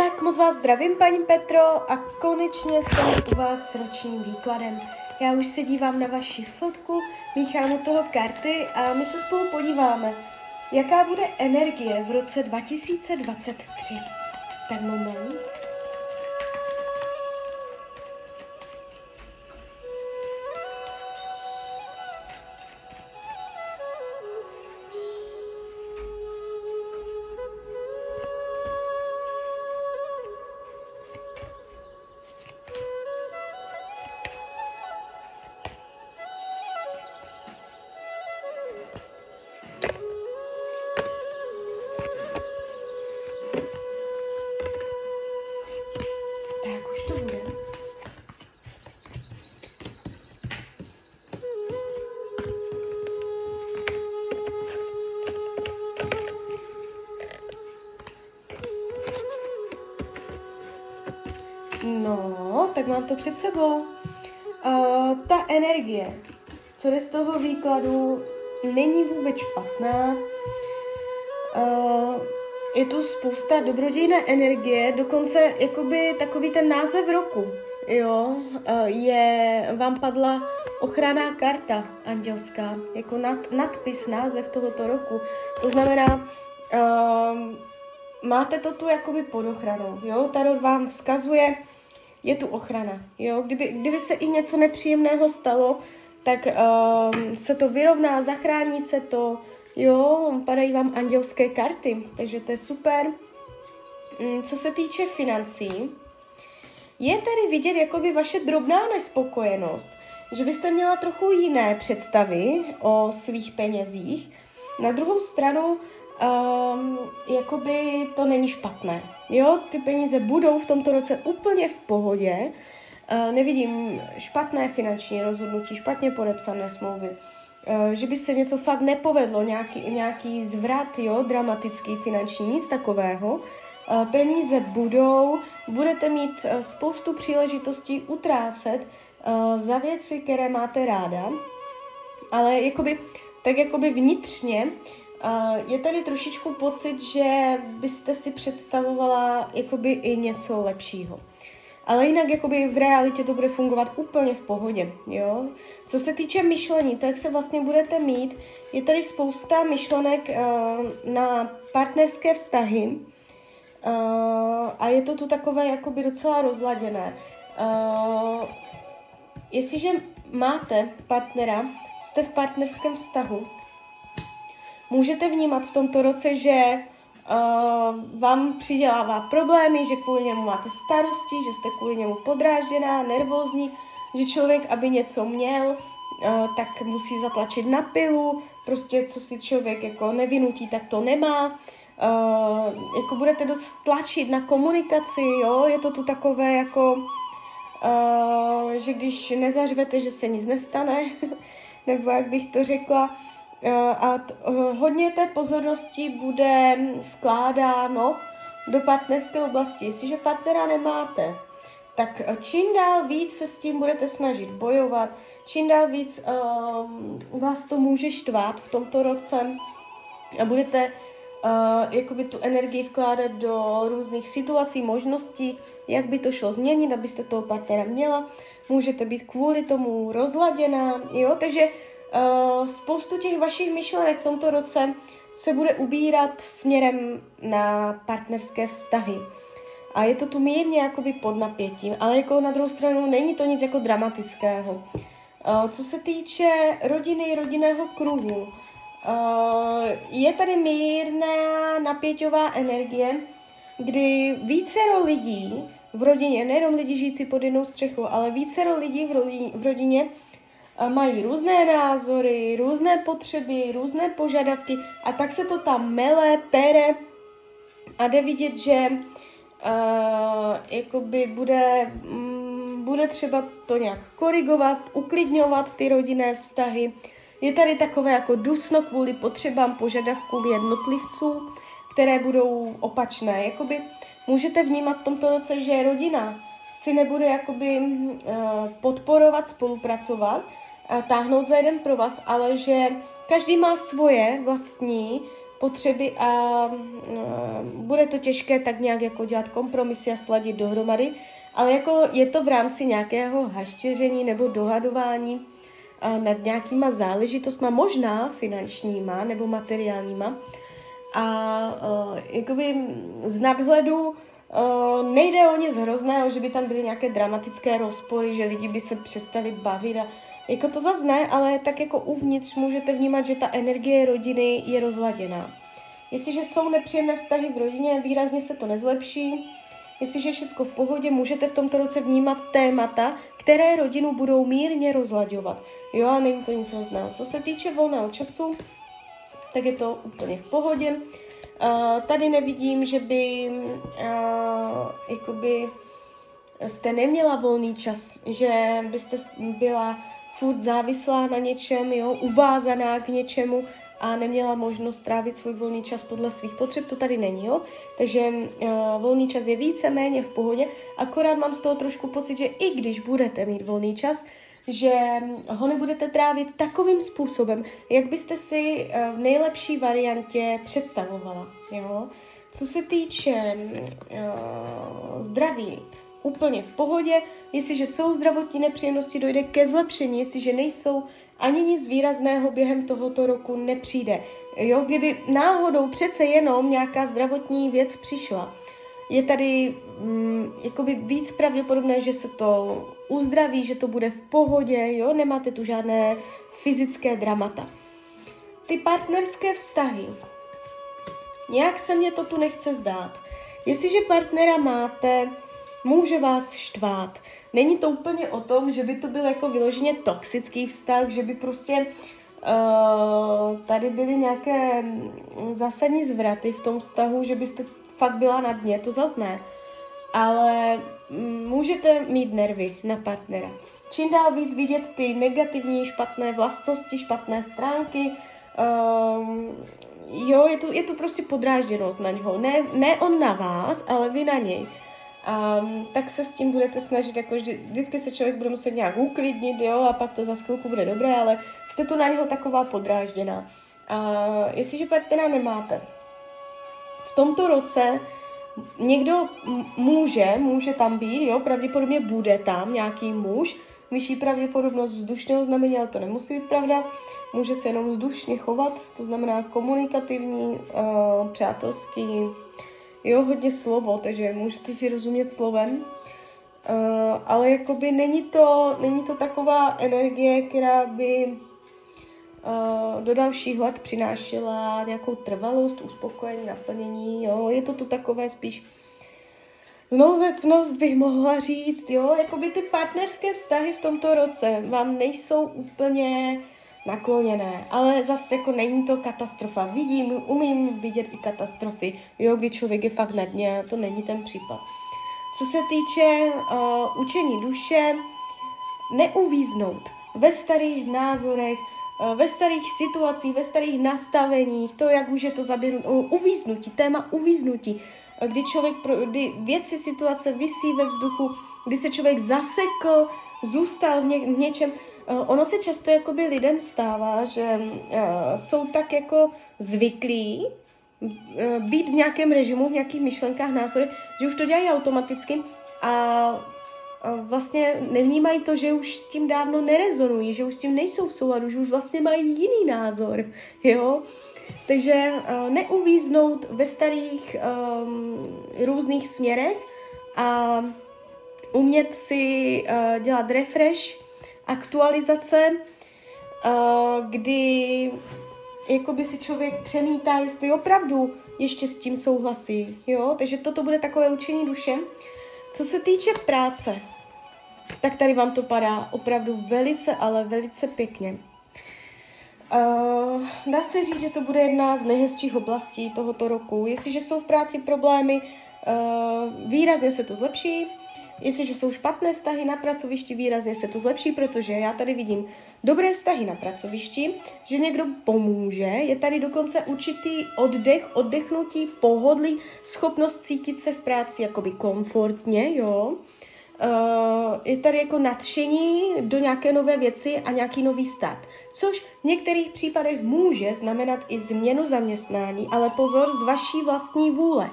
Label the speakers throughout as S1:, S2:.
S1: tak moc vás zdravím, paní Petro, a konečně jsem u vás s ročním výkladem. Já už se dívám na vaši fotku, míchám u toho karty a my se spolu podíváme, jaká bude energie v roce 2023. Ten moment. Mám to před sebou. Uh, ta energie, co jde z toho výkladu, není vůbec špatná. Uh, je tu spousta dobrodějné energie, dokonce jakoby takový ten název roku, jo, uh, je, vám padla ochranná karta andělská, jako nad, nadpis, název tohoto roku. To znamená, uh, máte to tu jakoby pod ochranou, jo, Tarot vám vzkazuje, je tu ochrana, jo, kdyby, kdyby se i něco nepříjemného stalo, tak uh, se to vyrovná, zachrání se to, jo, padají vám andělské karty, takže to je super. Mm, Co se týče financí, je tady vidět jakoby vaše drobná nespokojenost, že byste měla trochu jiné představy o svých penězích. Na druhou stranu, um, jakoby to není špatné. Jo, ty peníze budou v tomto roce úplně v pohodě. Uh, nevidím špatné finanční rozhodnutí, špatně podepsané smlouvy, uh, že by se něco fakt nepovedlo, nějaký, nějaký zvrat, jo, dramatický finanční, nic takového. Uh, peníze budou, budete mít spoustu příležitostí utrácet za věci, které máte ráda, ale jakoby, tak jakoby vnitřně je tady trošičku pocit, že byste si představovala jakoby i něco lepšího. Ale jinak jakoby v realitě to bude fungovat úplně v pohodě, jo. Co se týče myšlení, tak se vlastně budete mít, je tady spousta myšlenek uh, na partnerské vztahy uh, a je to tu takové jakoby docela rozladěné. Uh, jestliže máte partnera, jste v partnerském vztahu, můžete vnímat v tomto roce, že uh, vám přidělává problémy, že kvůli němu máte starosti, že jste kvůli němu podrážděná, nervózní, že člověk, aby něco měl, uh, tak musí zatlačit na pilu, prostě co si člověk jako nevynutí, tak to nemá. Uh, jako budete dost tlačit na komunikaci, jo, je to tu takové jako, uh, že když nezařvete, že se nic nestane, nebo jak bych to řekla, a t- eh, hodně té pozornosti bude vkládáno do partnerské oblasti. Jestliže partnera nemáte, tak eh, čím dál víc se s tím budete snažit bojovat, čím dál víc uh, vás to může štvát v tomto roce a budete uh, jakoby tu energii vkládat do různých situací, možností, jak by to šlo změnit, abyste toho partnera měla. Můžete být kvůli tomu rozladěná, jo, takže spoustu těch vašich myšlenek v tomto roce se bude ubírat směrem na partnerské vztahy. A je to tu mírně jakoby pod napětím, ale jako na druhou stranu není to nic jako dramatického. Uh, co se týče rodiny, rodinného kruhu, uh, je tady mírná napěťová energie, kdy vícero lidí v rodině, nejenom lidi žijící pod jednou střechou, ale vícero lidí v rodině, v rodině mají různé názory, různé potřeby, různé požadavky a tak se to tam mele, pere a jde vidět, že uh, jakoby bude, um, bude třeba to nějak korigovat, uklidňovat ty rodinné vztahy. Je tady takové jako dusno kvůli potřebám požadavkům jednotlivců, které budou opačné. Jakoby můžete vnímat v tomto roce, že rodina si nebude jakoby uh, podporovat, spolupracovat, táhnout za jeden pro vás, ale že každý má svoje vlastní potřeby a bude to těžké tak nějak jako dělat kompromisy a sladit dohromady, ale jako je to v rámci nějakého haštěření nebo dohadování nad nějakýma záležitostma, možná finančníma nebo materiálníma. A jakoby z nadhledu nejde o nic hrozného, že by tam byly nějaké dramatické rozpory, že lidi by se přestali bavit a jako to zase ne, ale tak jako uvnitř můžete vnímat, že ta energie rodiny je rozladěná. Jestliže jsou nepříjemné vztahy v rodině, výrazně se to nezlepší. Jestliže je všechno v pohodě, můžete v tomto roce vnímat témata, které rodinu budou mírně rozlaďovat. Jo, a není to nic hrozného. Co se týče volného času, tak je to úplně v pohodě. Uh, tady nevidím, že by uh, jakoby jste neměla volný čas, že byste byla furt závislá na něčem, jo, uvázaná k něčemu a neměla možnost trávit svůj volný čas podle svých potřeb, to tady není, jo. Takže uh, volný čas je více méně v pohodě, akorát mám z toho trošku pocit, že i když budete mít volný čas, že ho nebudete trávit takovým způsobem, jak byste si uh, v nejlepší variantě představovala, jo. Co se týče uh, zdraví, úplně v pohodě. Jestliže jsou zdravotní nepříjemnosti, dojde ke zlepšení. Jestliže nejsou, ani nic výrazného během tohoto roku nepřijde. Jo, kdyby náhodou přece jenom nějaká zdravotní věc přišla, je tady mm, jakoby víc pravděpodobné, že se to uzdraví, že to bude v pohodě, jo, nemáte tu žádné fyzické dramata. Ty partnerské vztahy. Nějak se mně to tu nechce zdát. Jestliže partnera máte, může vás štvát. Není to úplně o tom, že by to byl jako vyloženě toxický vztah, že by prostě uh, tady byly nějaké zásadní zvraty v tom vztahu, že byste fakt byla na dně, to zase ne. Ale můžete mít nervy na partnera. Čím dál víc vidět ty negativní, špatné vlastnosti, špatné stránky, um, jo, je tu, je tu prostě podrážděnost na něho. Ne, ne on na vás, ale vy na něj um, tak se s tím budete snažit, jako vždy, vždycky se člověk bude muset nějak uklidnit, jo, a pak to za chvilku bude dobré, ale jste tu na něho taková podrážděná. A jestliže partnera nemáte, v tomto roce někdo může, může tam být, jo, pravděpodobně bude tam nějaký muž, vyšší pravděpodobnost vzdušného znamení, ale to nemusí být pravda, může se jenom vzdušně chovat, to znamená komunikativní, uh, přátelský, jo, hodně slovo, takže můžete si rozumět slovem, uh, ale jakoby není to, není to taková energie, která by uh, do dalších let přinášela nějakou trvalost, uspokojení, naplnění, jo, je to tu takové spíš znouzecnost bych mohla říct, jo, jakoby ty partnerské vztahy v tomto roce vám nejsou úplně nakloněné, ale zase jako není to katastrofa. Vidím, umím vidět i katastrofy, jo, kdy člověk je fakt na dně, to není ten případ. Co se týče uh, učení duše, neuvíznout ve starých názorech, uh, ve starých situacích, ve starých nastaveních, to, jak už je to zaběhnout, uh, uvíznutí, téma uvíznutí, kdy člověk, kdy věci, situace visí ve vzduchu, kdy se člověk zasekl, zůstal v, ně, v něčem, Eh, ono se často jakoby lidem stává, že uh, jsou tak jako zvyklí uh, být v nějakém režimu, v nějakých myšlenkách, názorech, že už to dělají automaticky a vlastně nevnímají to, že už s tím dávno nerezonují, že už s tím nejsou v souladu, že už vlastně mají jiný názor, jo. Takže neuvíznout ve starých um, různých směrech a umět si uh, dělat refresh, aktualizace, uh, kdy jakoby si člověk přemítá, jestli opravdu ještě s tím souhlasí, jo, takže toto bude takové učení duše. Co se týče práce, tak tady vám to padá opravdu velice, ale velice pěkně. Uh, dá se říct, že to bude jedna z nejhezčích oblastí tohoto roku. Jestliže jsou v práci problémy, uh, výrazně se to zlepší, Jestliže jsou špatné vztahy na pracovišti, výrazně se to zlepší, protože já tady vidím dobré vztahy na pracovišti, že někdo pomůže, je tady dokonce určitý oddech, oddechnutí, pohodlí, schopnost cítit se v práci jakoby komfortně, jo. Uh, je tady jako nadšení do nějaké nové věci a nějaký nový start. Což v některých případech může znamenat i změnu zaměstnání, ale pozor, z vaší vlastní vůle.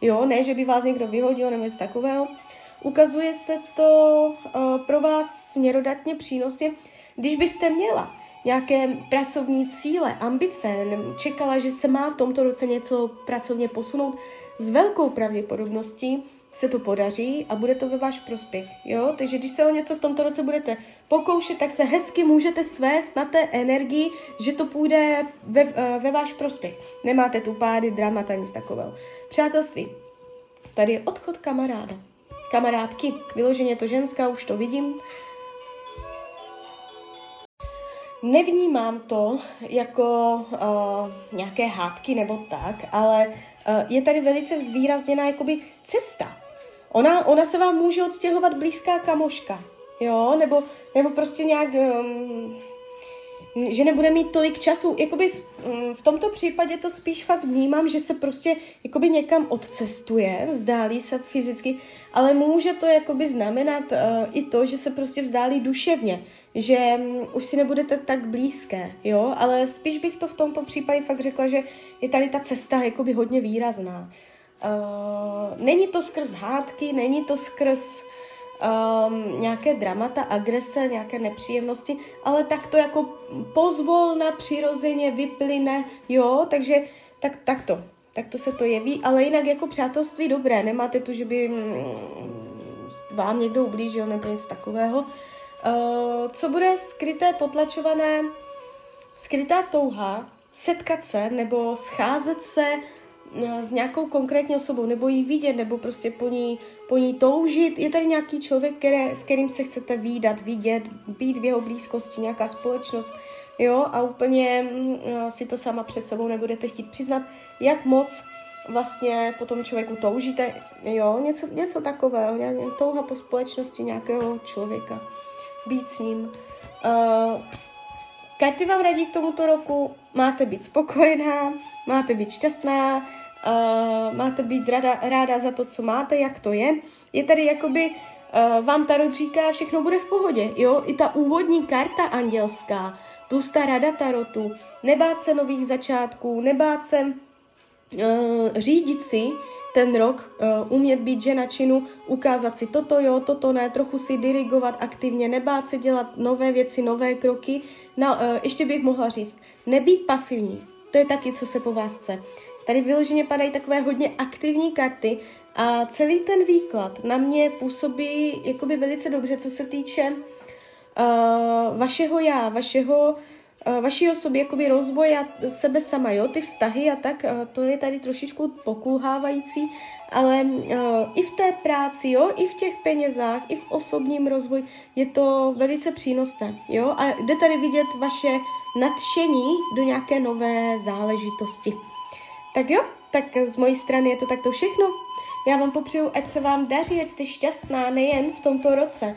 S1: Jo, ne, že by vás někdo vyhodil nebo něco takového. Ukazuje se to uh, pro vás směrodatně přínosy, když byste měla nějaké pracovní cíle, ambice, čekala, že se má v tomto roce něco pracovně posunout, s velkou pravděpodobností se to podaří a bude to ve váš prospěch. Jo? Takže když se o něco v tomto roce budete pokoušet, tak se hezky můžete svést na té energii, že to půjde ve, eh, ve váš prospěch. Nemáte tu pády, dramata, nic takového. Přátelství. Tady je odchod kamaráda. Kamarádky, vyloženě to ženská, už to vidím. Nevnímám to jako uh, nějaké hádky nebo tak, ale uh, je tady velice zvýrazněná jakoby cesta. Ona, ona se vám může odstěhovat blízká kamoška, jo, nebo, nebo prostě nějak, um, že nebude mít tolik času. Jakoby um, v tomto případě to spíš fakt vnímám, že se prostě jakoby někam odcestuje, vzdálí se fyzicky, ale může to jakoby znamenat uh, i to, že se prostě vzdálí duševně, že um, už si nebudete tak blízké, jo, ale spíš bych to v tomto případě fakt řekla, že je tady ta cesta jakoby hodně výrazná. Uh, není to skrz hádky, není to skrz um, nějaké dramata, agrese, nějaké nepříjemnosti, ale tak to jako pozvolna, přirozeně vyplyne, jo, takže tak, tak to, tak to se to jeví, ale jinak jako přátelství dobré, nemáte tu, že by mm, vám někdo ublížil nebo něco takového. Uh, co bude skryté, potlačované, skrytá touha, setkat se nebo scházet se s nějakou konkrétní osobou, nebo ji vidět, nebo prostě po ní, po ní toužit. Je tady nějaký člověk, které, s kterým se chcete výdat, vidět, být v jeho blízkosti, nějaká společnost, jo, a úplně mm, si to sama před sebou nebudete chtít přiznat, jak moc vlastně po tom člověku toužíte, jo, něco, něco takového, nějak, touha po společnosti nějakého člověka, být s ním. Uh, Karty vám radí k tomuto roku, máte být spokojená, máte být šťastná, uh, máte být ráda, ráda za to, co máte, jak to je. Je tady jakoby, uh, vám Tarot říká, všechno bude v pohodě, jo? I ta úvodní karta andělská, plus ta rada Tarotu, nebát se nových začátků, nebát se řídit si ten rok, uh, umět být žena činu, ukázat si toto jo, toto ne, trochu si dirigovat aktivně, nebát se dělat nové věci, nové kroky. No, uh, ještě bych mohla říct, nebýt pasivní, to je taky, co se po vás chce. Tady vyloženě padají takové hodně aktivní karty a celý ten výklad na mě působí jakoby velice dobře, co se týče uh, vašeho já, vašeho Eh, vaší osoby jakoby rozvoj a sebe sama, jo, ty vztahy a tak, eh, to je tady trošičku pokulhávající, ale uh, i v té práci, jo, i v těch penězách, i v osobním rozvoji je to velice přínosné, jo, a jde tady vidět vaše nadšení do nějaké nové záležitosti. Tak jo, tak z mojí strany je to takto všechno. Já vám popřeju, ať se vám daří, ať jste šťastná nejen v tomto roce,